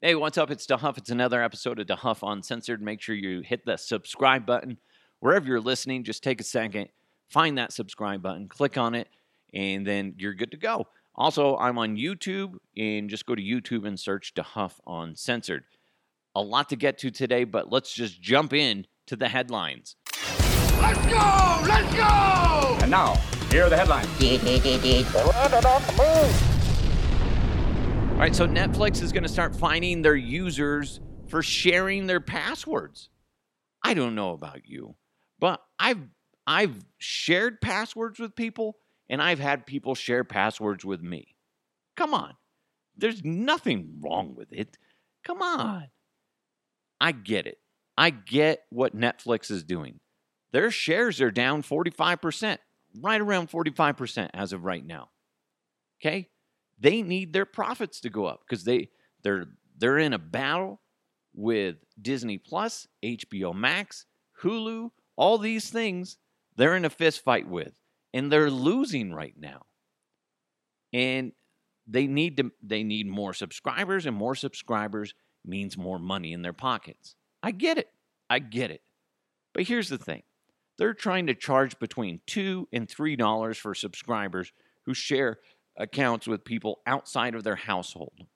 Hey, what's up? It's DeHuff. It's another episode of DeHuff Uncensored. Make sure you hit the subscribe button wherever you're listening. Just take a second, find that subscribe button, click on it, and then you're good to go. Also, I'm on YouTube, and just go to YouTube and search DeHuff Uncensored. A lot to get to today, but let's just jump in to the headlines. Let's go! Let's go! And now, here are the headlines. All right, so Netflix is going to start finding their users for sharing their passwords. I don't know about you, but I've I've shared passwords with people and I've had people share passwords with me. Come on. There's nothing wrong with it. Come on. I get it. I get what Netflix is doing. Their shares are down 45%, right around 45% as of right now. Okay? They need their profits to go up because they they're they're in a battle with Disney Plus, HBO Max, Hulu, all these things they're in a fist fight with and they're losing right now. And they need to they need more subscribers and more subscribers means more money in their pockets. I get it. I get it. But here's the thing. They're trying to charge between 2 and 3 dollars for subscribers who share accounts with people outside of their household.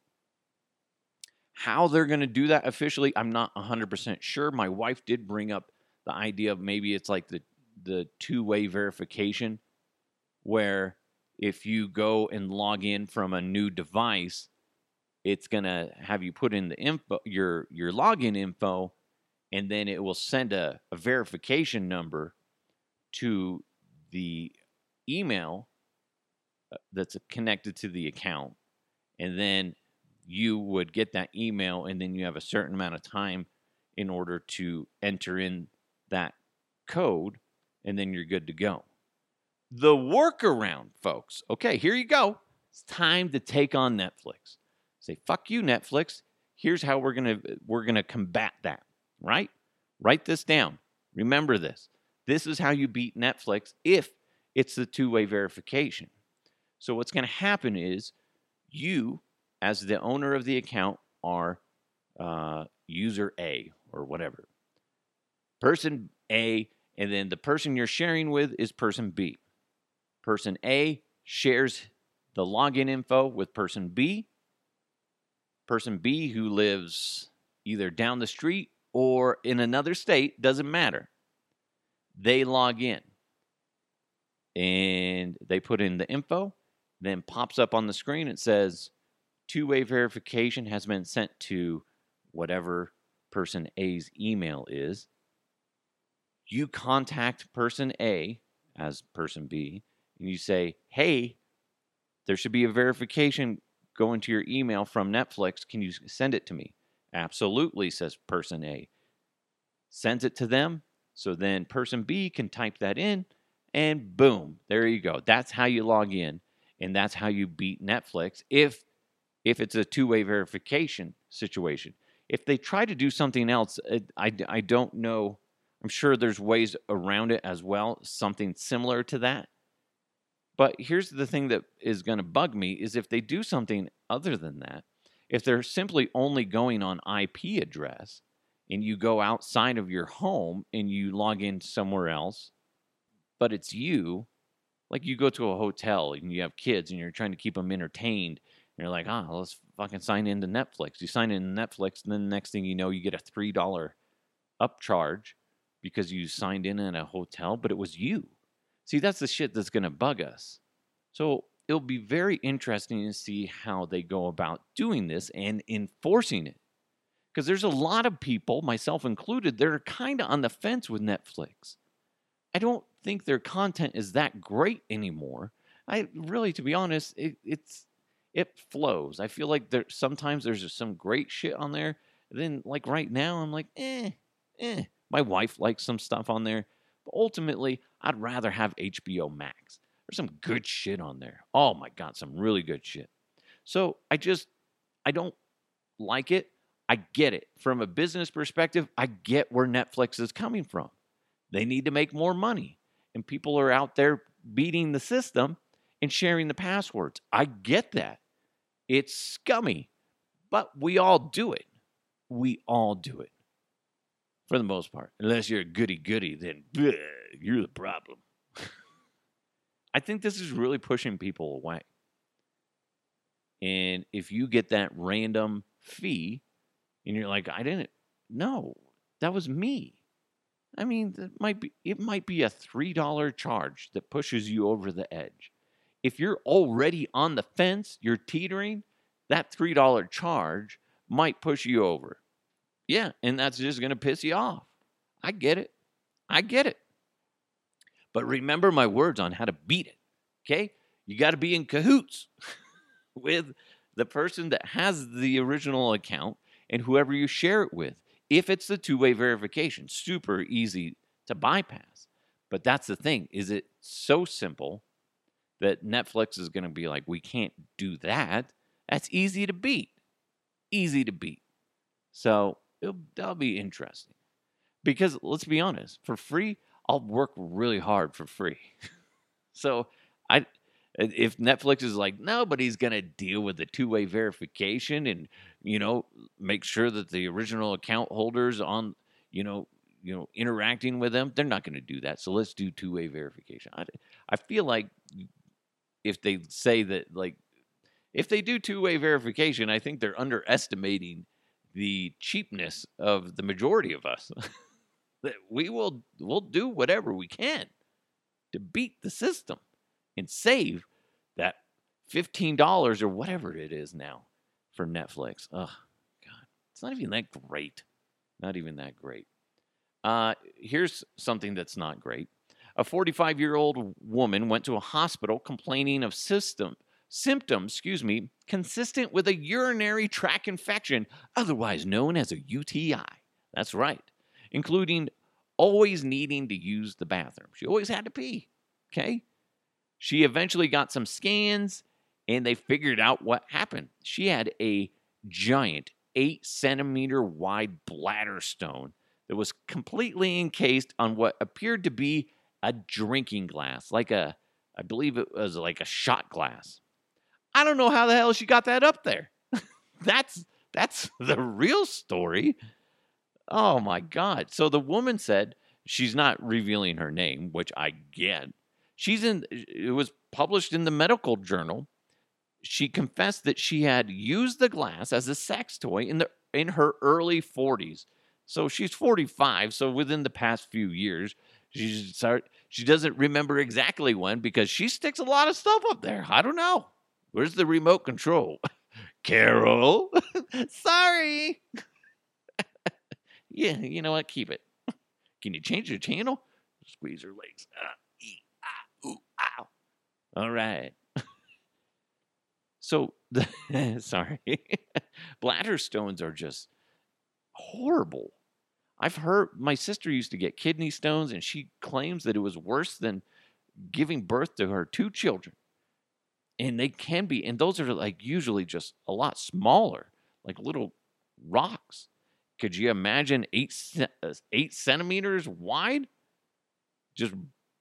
How they're going to do that officially, I'm not 100% sure. My wife did bring up the idea of maybe it's like the, the two way verification, where if you go and log in from a new device, it's going to have you put in the info, your, your login info, and then it will send a, a verification number to the email that's connected to the account. And then you would get that email and then you have a certain amount of time in order to enter in that code and then you're good to go. The workaround folks. Okay here you go. It's time to take on netflix. Say fuck you netflix. Here's how we're gonna we're gonna combat that right? Write this down. Remember this. This is how you beat netflix if it's the two-way verification so what's going to happen is you, as the owner of the account, are uh, user A or whatever. Person A, and then the person you're sharing with is person B. Person A shares the login info with person B. Person B, who lives either down the street or in another state, doesn't matter. They log in and they put in the info then pops up on the screen. It says two way verification has been sent to whatever person A's email is. You contact person A as person B, and you say, hey, there should be a verification going to your email from Netflix. Can you send it to me? Absolutely, says person A. Sends it to them. So then person B can type that in, and boom, there you go. That's how you log in and that's how you beat Netflix if if it's a two-way verification situation. If they try to do something else, uh, I, I don't know. I'm sure there's ways around it as well, something similar to that. But here's the thing that is going to bug me is if they do something other than that, if they're simply only going on IP address and you go outside of your home and you log in somewhere else, but it's you like you go to a hotel and you have kids and you're trying to keep them entertained and you're like, ah, oh, let's fucking sign into Netflix. You sign in Netflix, and then the next thing you know, you get a three dollar upcharge because you signed in in a hotel, but it was you. See, that's the shit that's gonna bug us. So it'll be very interesting to see how they go about doing this and enforcing it. Because there's a lot of people, myself included, that are kind of on the fence with Netflix. I don't think their content is that great anymore. I really, to be honest, it, it's it flows. I feel like there sometimes there's just some great shit on there. Then like right now, I'm like, eh, eh. My wife likes some stuff on there, but ultimately, I'd rather have HBO Max. There's some good shit on there. Oh my god, some really good shit. So I just I don't like it. I get it. From a business perspective, I get where Netflix is coming from. They need to make more money. And people are out there beating the system and sharing the passwords. I get that. It's scummy. But we all do it. We all do it for the most part. Unless you're a goody goody, then bleh, you're the problem. I think this is really pushing people away. And if you get that random fee and you're like, I didn't, no, that was me. I mean, that might be it might be a $3 charge that pushes you over the edge. If you're already on the fence, you're teetering, that $3 charge might push you over. Yeah, and that's just going to piss you off. I get it. I get it. But remember my words on how to beat it. Okay? You got to be in cahoots with the person that has the original account and whoever you share it with. If it's the two-way verification, super easy to bypass. But that's the thing, is it so simple that Netflix is going to be like, we can't do that. That's easy to beat. Easy to beat. So that'll be interesting. Because let's be honest, for free, I'll work really hard for free. so I if Netflix is like nobody's going to deal with the two-way verification and you know make sure that the original account holders on you know you know interacting with them they're not going to do that. So let's do two-way verification. I, I feel like if they say that like if they do two-way verification i think they're underestimating the cheapness of the majority of us. That we will we'll do whatever we can to beat the system and save that $15 or whatever it is now for Netflix. Oh, God. It's not even that great. Not even that great. Uh, here's something that's not great. A 45 year old woman went to a hospital complaining of system symptoms, excuse me, consistent with a urinary tract infection, otherwise known as a UTI. That's right, including always needing to use the bathroom. She always had to pee. Okay. She eventually got some scans and they figured out what happened. She had a giant eight centimeter wide bladder stone that was completely encased on what appeared to be a drinking glass, like a, I believe it was like a shot glass. I don't know how the hell she got that up there. that's that's the real story. Oh my god. So the woman said she's not revealing her name, which I get. She's in it was published in the medical journal. She confessed that she had used the glass as a sex toy in the in her early 40s. So she's 45, so within the past few years, she start she doesn't remember exactly when because she sticks a lot of stuff up there. I don't know. Where's the remote control? Carol. Sorry. yeah, you know what? Keep it. Can you change the channel? Squeeze her legs. Ah. All right. so, the, sorry. Bladder stones are just horrible. I've heard my sister used to get kidney stones, and she claims that it was worse than giving birth to her two children and they can be and those are like usually just a lot smaller like little rocks could you imagine eight uh, eight centimeters wide just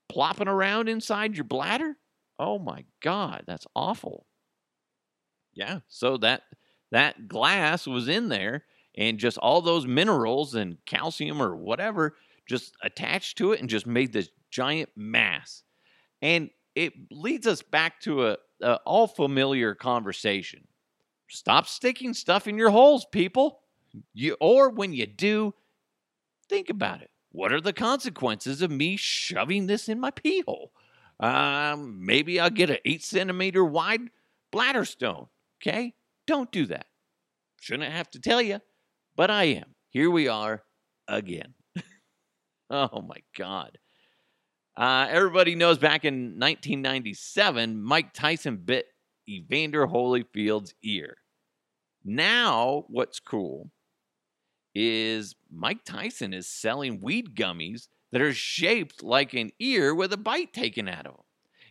plopping around inside your bladder oh my god that's awful yeah so that that glass was in there and just all those minerals and calcium or whatever just attached to it and just made this giant mass and it leads us back to a, a all familiar conversation. Stop sticking stuff in your holes, people. You or when you do, think about it. What are the consequences of me shoving this in my pee hole? Um, maybe I'll get an eight centimeter wide bladder stone. Okay, don't do that. Shouldn't have to tell you, but I am. Here we are again. oh my God. Uh, everybody knows back in 1997, Mike Tyson bit Evander Holyfield's ear. Now, what's cool is Mike Tyson is selling weed gummies that are shaped like an ear with a bite taken out of them.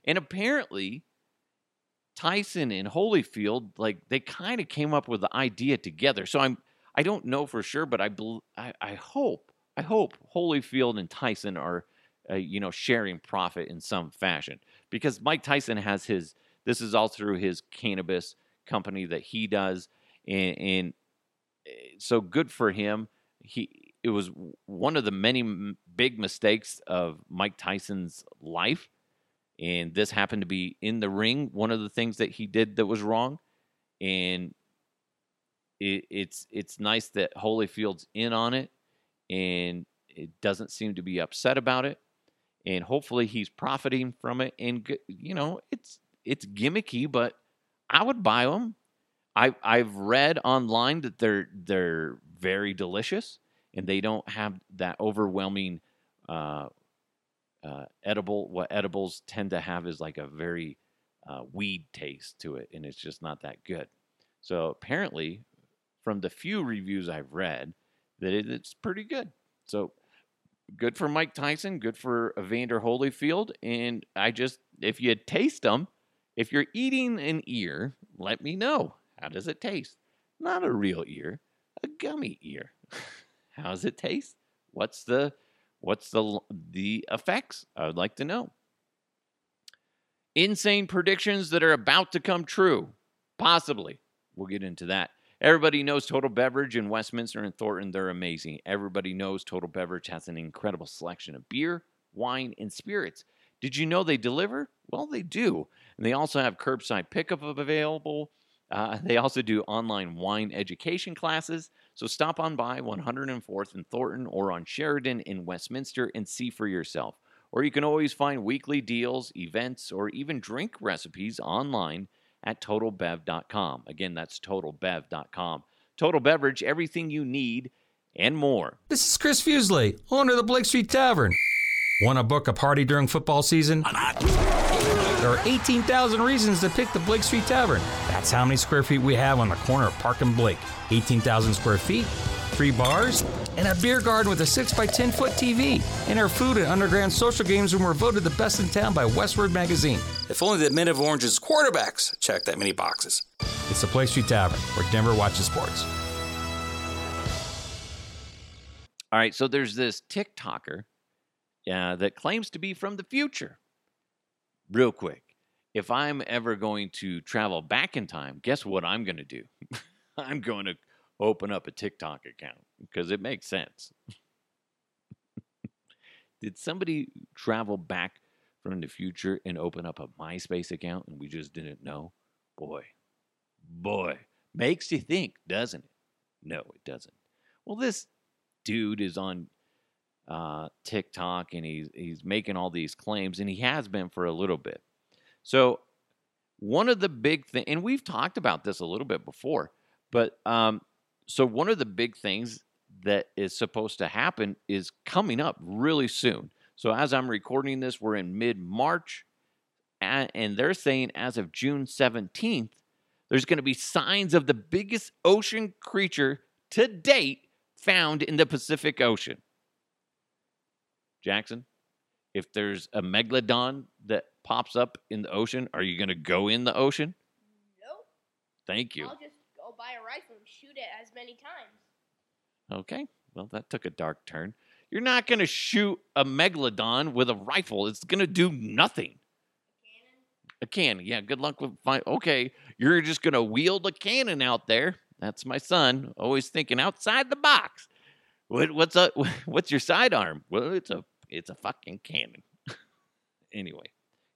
And apparently, Tyson and Holyfield, like they kind of came up with the idea together. So I'm, I don't know for sure, but I, I, I hope, I hope Holyfield and Tyson are uh, you know, sharing profit in some fashion. Because Mike Tyson has his, this is all through his cannabis company that he does. and, and eh, so good for him. He it was one of the many big mistakes of Mike Tyson's life, and this happened to be in the ring. One of the things that he did that was wrong, and it, it's it's nice that Holyfield's in on it, and it doesn't seem to be upset about it, and hopefully he's profiting from it. And you know, it's it's gimmicky, but I would buy them. I I've read online that they're they're very delicious and they don't have that overwhelming uh, uh, edible. What edibles tend to have is like a very uh, weed taste to it, and it's just not that good. So apparently, from the few reviews I've read, that it, it's pretty good. So good for Mike Tyson, good for Evander Holyfield, and I just if you taste them, if you're eating an ear, let me know. How does it taste? Not a real ear, a gummy ear. How does it taste? What's the what's the the effects? I would like to know. Insane predictions that are about to come true. Possibly. We'll get into that. Everybody knows Total Beverage in Westminster and Thornton. They're amazing. Everybody knows Total Beverage has an incredible selection of beer, wine, and spirits. Did you know they deliver? Well, they do. And they also have curbside pickup available. Uh, they also do online wine education classes. So stop on by 104th and Thornton or on Sheridan in Westminster and see for yourself. Or you can always find weekly deals, events, or even drink recipes online at totalbev.com. Again, that's totalbev.com. Total Beverage, everything you need and more. This is Chris Fusley, owner of the Blake Street Tavern. Want to book a party during football season? There are 18,000 reasons to pick the Blake Street Tavern. That's how many square feet we have on the corner of Park and Blake. 18,000 square feet, three bars, and a beer garden with a 6 by 10 foot TV. And our food and underground social games room were voted the best in town by Westword Magazine. If only the Men of Orange's quarterbacks checked that many boxes. It's the Blake Street Tavern, where Denver watches sports. All right, so there's this TikToker uh, that claims to be from the future. Real quick, if I'm ever going to travel back in time, guess what I'm going to do? I'm going to open up a TikTok account because it makes sense. Did somebody travel back from the future and open up a MySpace account and we just didn't know? Boy, boy, makes you think, doesn't it? No, it doesn't. Well, this dude is on uh, TikTok and he's he's making all these claims, and he has been for a little bit. So one of the big things, and we've talked about this a little bit before, but um, so one of the big things that is supposed to happen is coming up really soon. So as I'm recording this, we're in mid March, and, and they're saying as of June 17th, there's going to be signs of the biggest ocean creature to date found in the Pacific Ocean. Jackson, if there's a megalodon that pops up in the ocean, are you going to go in the ocean? Nope. Thank you. I'll just go buy a rifle and shoot it as many times. Okay. Well, that took a dark turn. You're not going to shoot a megalodon with a rifle. It's going to do nothing. Cannon. A cannon. Yeah, good luck with fine. Okay, you're just going to wield a cannon out there. That's my son, always thinking outside the box. What, what's up? What's your sidearm? Well, it's a it's a fucking cannon. anyway,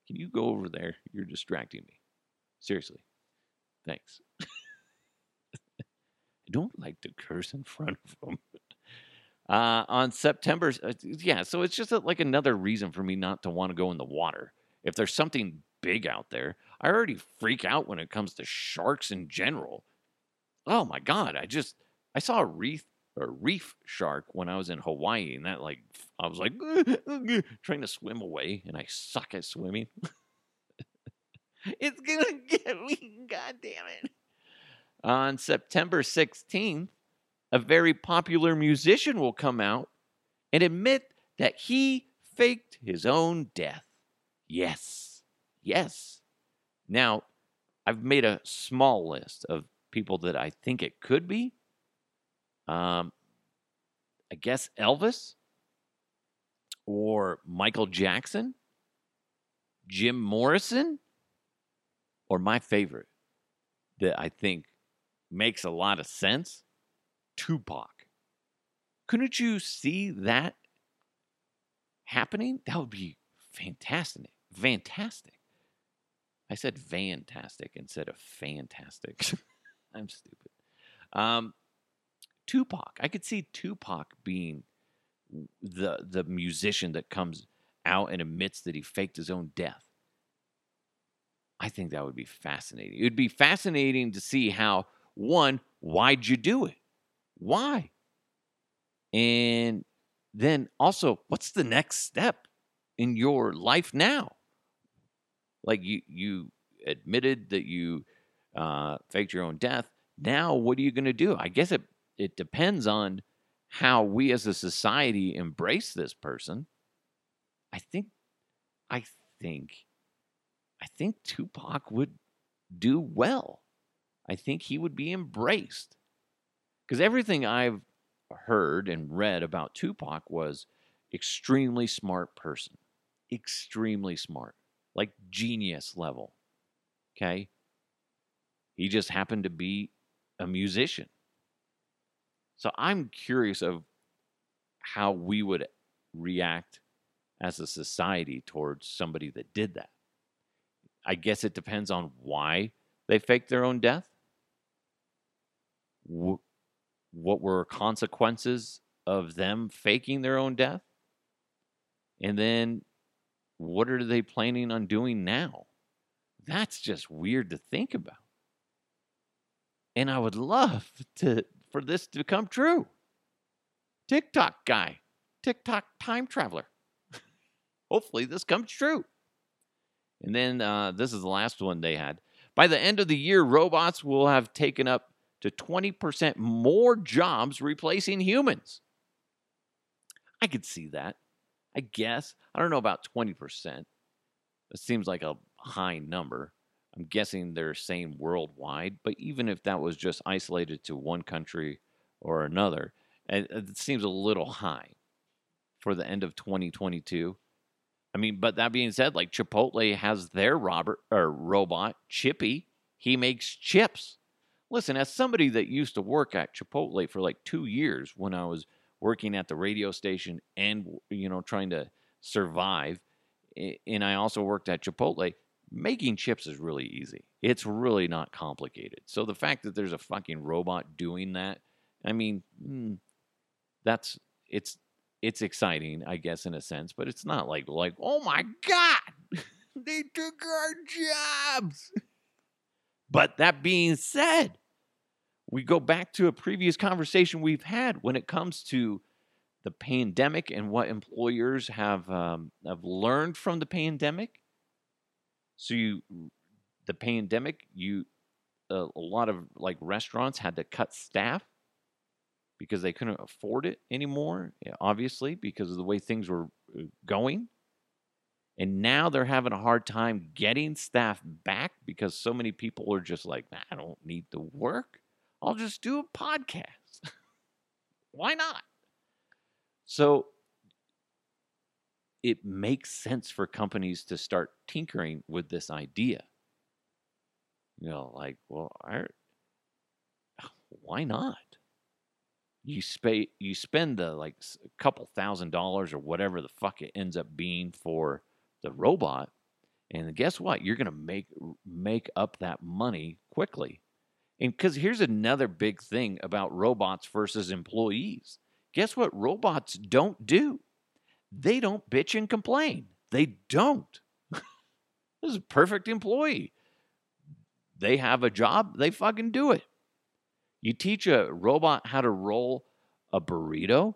can you go over there? You're distracting me. Seriously. Thanks. I don't like to curse in front of them. Uh, on September, uh, yeah, so it's just a, like another reason for me not to want to go in the water. If there's something big out there, I already freak out when it comes to sharks in general. Oh my god, I just I saw a reef a reef shark when I was in Hawaii, and that like I was like trying to swim away, and I suck at swimming. it's gonna get me, god damn it. On September 16th, a very popular musician will come out and admit that he faked his own death. Yes, yes. Now, I've made a small list of people that I think it could be. Um, I guess Elvis or Michael Jackson, Jim Morrison, or my favorite that I think makes a lot of sense. Tupac. Couldn't you see that happening? That would be fantastic. Fantastic. I said fantastic instead of fantastic. I'm stupid. Um, Tupac. I could see Tupac being the the musician that comes out and admits that he faked his own death. I think that would be fascinating. It would be fascinating to see how one, why'd you do it? Why? And then also, what's the next step in your life now? Like you you admitted that you uh, faked your own death. Now, what are you going to do? I guess it it depends on how we as a society embrace this person. I think, I think, I think Tupac would do well. I think he would be embraced because everything I've heard and read about Tupac was extremely smart person, extremely smart, like genius level. Okay. He just happened to be a musician. So I'm curious of how we would react as a society towards somebody that did that. I guess it depends on why they faked their own death. What were consequences of them faking their own death? And then what are they planning on doing now? That's just weird to think about. And I would love to for this to come true. TikTok guy, TikTok time traveler. Hopefully, this comes true. And then uh, this is the last one they had. By the end of the year, robots will have taken up to 20% more jobs replacing humans. I could see that. I guess. I don't know about 20%. It seems like a high number. I'm guessing they're saying worldwide, but even if that was just isolated to one country or another, it, uh, it seems a little high for the end of 2022. I mean, but that being said, like Chipotle has their Robert or robot Chippy. He makes chips. Listen, as somebody that used to work at Chipotle for like two years when I was working at the radio station and you know trying to survive, and I also worked at Chipotle making chips is really easy. It's really not complicated. So the fact that there's a fucking robot doing that, I mean, mm, that's it's it's exciting, I guess, in a sense, but it's not like like oh my god, they took our jobs. But that being said, we go back to a previous conversation we've had when it comes to the pandemic and what employers have um, have learned from the pandemic. So you, the pandemic, you, a, a lot of like restaurants had to cut staff because they couldn't afford it anymore. Obviously, because of the way things were uh, going. And now they're having a hard time getting staff back because so many people are just like, "Nah, I don't need to work. I'll just do a podcast. Why not? So it makes sense for companies to start tinkering with this idea. You know, like, well, I, why not? You spay, you spend the like a couple thousand dollars or whatever the fuck it ends up being for the robot, and guess what? You're gonna make make up that money quickly. And because here's another big thing about robots versus employees. Guess what robots don't do? They don't bitch and complain. They don't. this is a perfect employee. They have a job, they fucking do it. You teach a robot how to roll a burrito.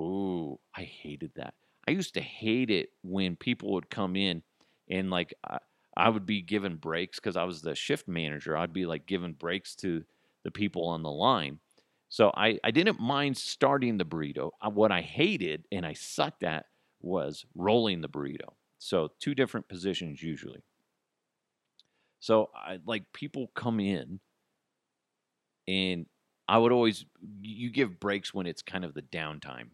Ooh, I hated that. I used to hate it when people would come in and like I, I would be given breaks because I was the shift manager. I'd be like giving breaks to the people on the line. So I, I didn't mind starting the burrito. What I hated and I sucked at was rolling the burrito. So two different positions usually. So I like people come in and I would always you give breaks when it's kind of the downtime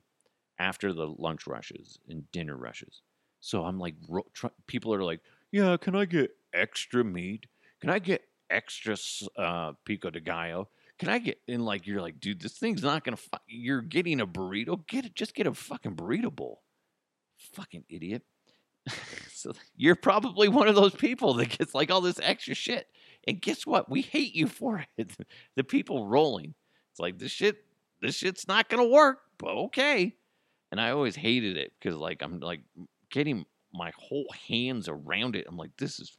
after the lunch rushes and dinner rushes. So I'm like ro- tr- people are like, "Yeah, can I get extra meat? Can I get extra uh, pico de gallo. Can I get in like you're like, dude, this thing's not gonna. Fu- you're getting a burrito. Get it. Just get a fucking burrito bowl. Fucking idiot. so you're probably one of those people that gets like all this extra shit. And guess what? We hate you for it. the people rolling. It's like this shit. This shit's not gonna work. But okay. And I always hated it because like I'm like getting my whole hands around it. I'm like, this is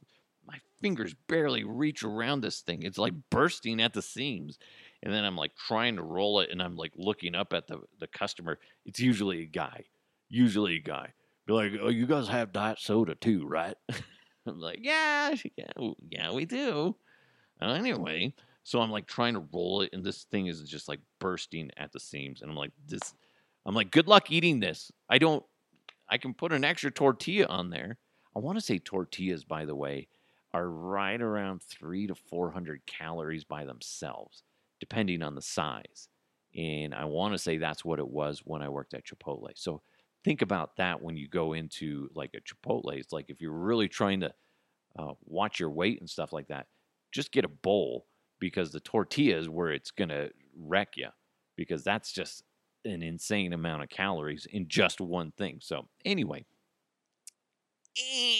fingers barely reach around this thing. It's like bursting at the seams. And then I'm like trying to roll it and I'm like looking up at the, the customer. It's usually a guy. Usually a guy. Be like, oh, you guys have diet soda too, right? I'm like, yeah, yeah, yeah, we do. Uh, anyway, so I'm like trying to roll it, and this thing is just like bursting at the seams, and I'm like, this. I'm like, good luck eating this. I don't. I can put an extra tortilla on there. I want to say tortillas, by the way, are right around three to four hundred calories by themselves, depending on the size. And I want to say that's what it was when I worked at Chipotle. So think about that when you go into like a Chipotle. It's like if you're really trying to uh, watch your weight and stuff like that, just get a bowl because the tortilla is where it's gonna wreck you because that's just an insane amount of calories in just one thing. So anyway,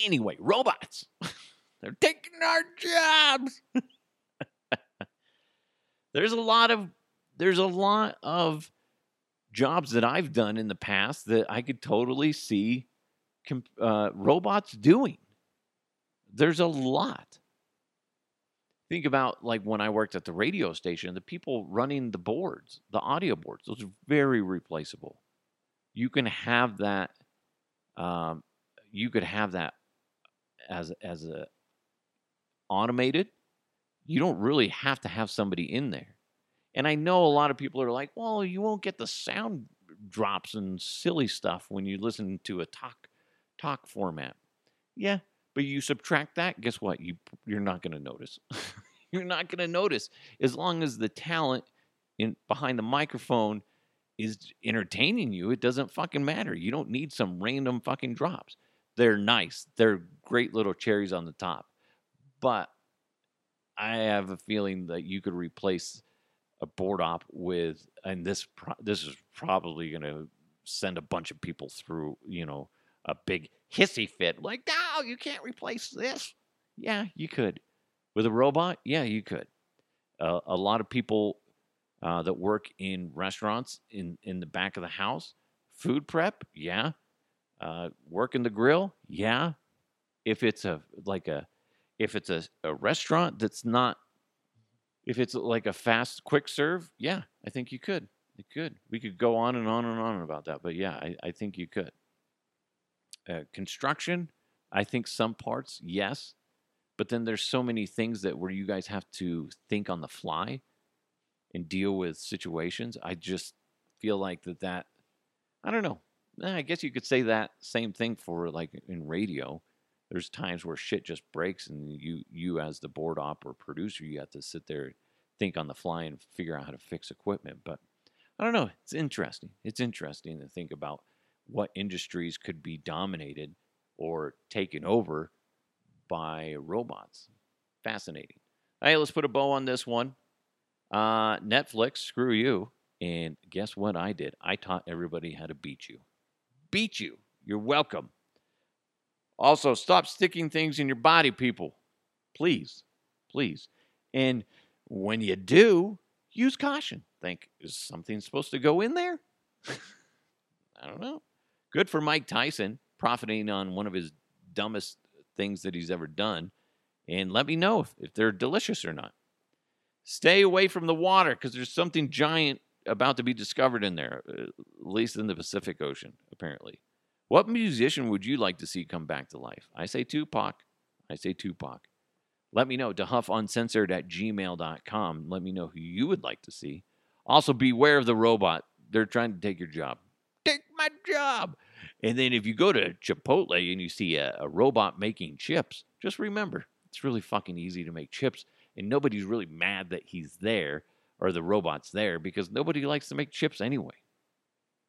anyway, robots, they're taking our jobs. there's a lot of there's a lot of jobs that I've done in the past that I could totally see uh, robots doing. There's a lot. Think about like when I worked at the radio station, the people running the boards, the audio boards, those are very replaceable. You can have that. Um, you could have that as as a automated. You don't really have to have somebody in there. And I know a lot of people are like, well, you won't get the sound drops and silly stuff when you listen to a talk talk format. Yeah, but you subtract that, guess what? You you're not going to notice. you're not going to notice as long as the talent in behind the microphone is entertaining you. It doesn't fucking matter. You don't need some random fucking drops. They're nice. They're great little cherries on the top. But I have a feeling that you could replace a board op with, and this this is probably going to send a bunch of people through, you know, a big hissy fit. Like, no, you can't replace this. Yeah, you could. With a robot, yeah, you could. Uh, a lot of people uh, that work in restaurants in in the back of the house, food prep, yeah. Uh, work in the grill, yeah. If it's a like a if it's a, a restaurant that's not if it's like a fast quick serve yeah i think you could. You could. We could go on and on and on about that but yeah i, I think you could. Uh, construction i think some parts yes but then there's so many things that where you guys have to think on the fly and deal with situations i just feel like that that i don't know. Eh, i guess you could say that same thing for like in radio there's times where shit just breaks and you you as the board op or producer you have to sit there think on the fly and figure out how to fix equipment but i don't know it's interesting it's interesting to think about what industries could be dominated or taken over by robots. Fascinating. Hey let's put a bow on this one. Uh, netflix screw you and guess what i did? I taught everybody how to beat you. Beat you. You're welcome also, stop sticking things in your body, people. Please, please. And when you do, use caution. Think, is something supposed to go in there? I don't know. Good for Mike Tyson profiting on one of his dumbest things that he's ever done. And let me know if, if they're delicious or not. Stay away from the water because there's something giant about to be discovered in there, uh, at least in the Pacific Ocean, apparently. What musician would you like to see come back to life? I say Tupac. I say Tupac. Let me know. DeHuffUncensored at gmail.com. Let me know who you would like to see. Also, beware of the robot. They're trying to take your job. Take my job. And then if you go to Chipotle and you see a, a robot making chips, just remember it's really fucking easy to make chips. And nobody's really mad that he's there or the robot's there because nobody likes to make chips anyway.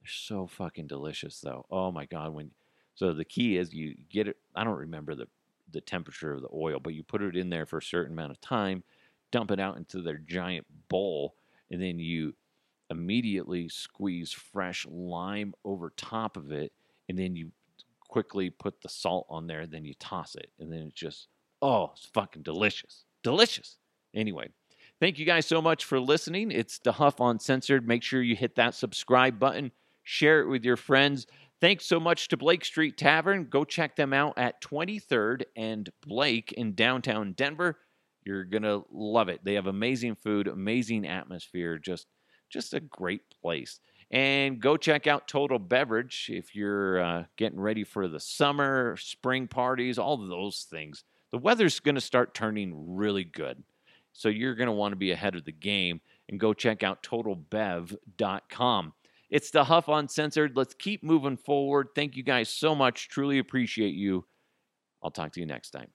They're so fucking delicious, though. Oh my god! When so the key is you get it. I don't remember the the temperature of the oil, but you put it in there for a certain amount of time, dump it out into their giant bowl, and then you immediately squeeze fresh lime over top of it, and then you quickly put the salt on there, then you toss it, and then it's just oh, it's fucking delicious, delicious. Anyway, thank you guys so much for listening. It's DeHuff Uncensored. Make sure you hit that subscribe button, share it with your friends. Thanks so much to Blake Street Tavern. Go check them out at 23rd and Blake in downtown Denver. You're going to love it. They have amazing food, amazing atmosphere, just just a great place. And go check out Total Beverage if you're uh, getting ready for the summer, spring parties, all those things. The weather's going to start turning really good. So you're going to want to be ahead of the game and go check out totalbev.com. It's DeHuff Uncensored. Let's keep moving forward. Thank you guys so much. Truly appreciate you. I'll talk to you next time.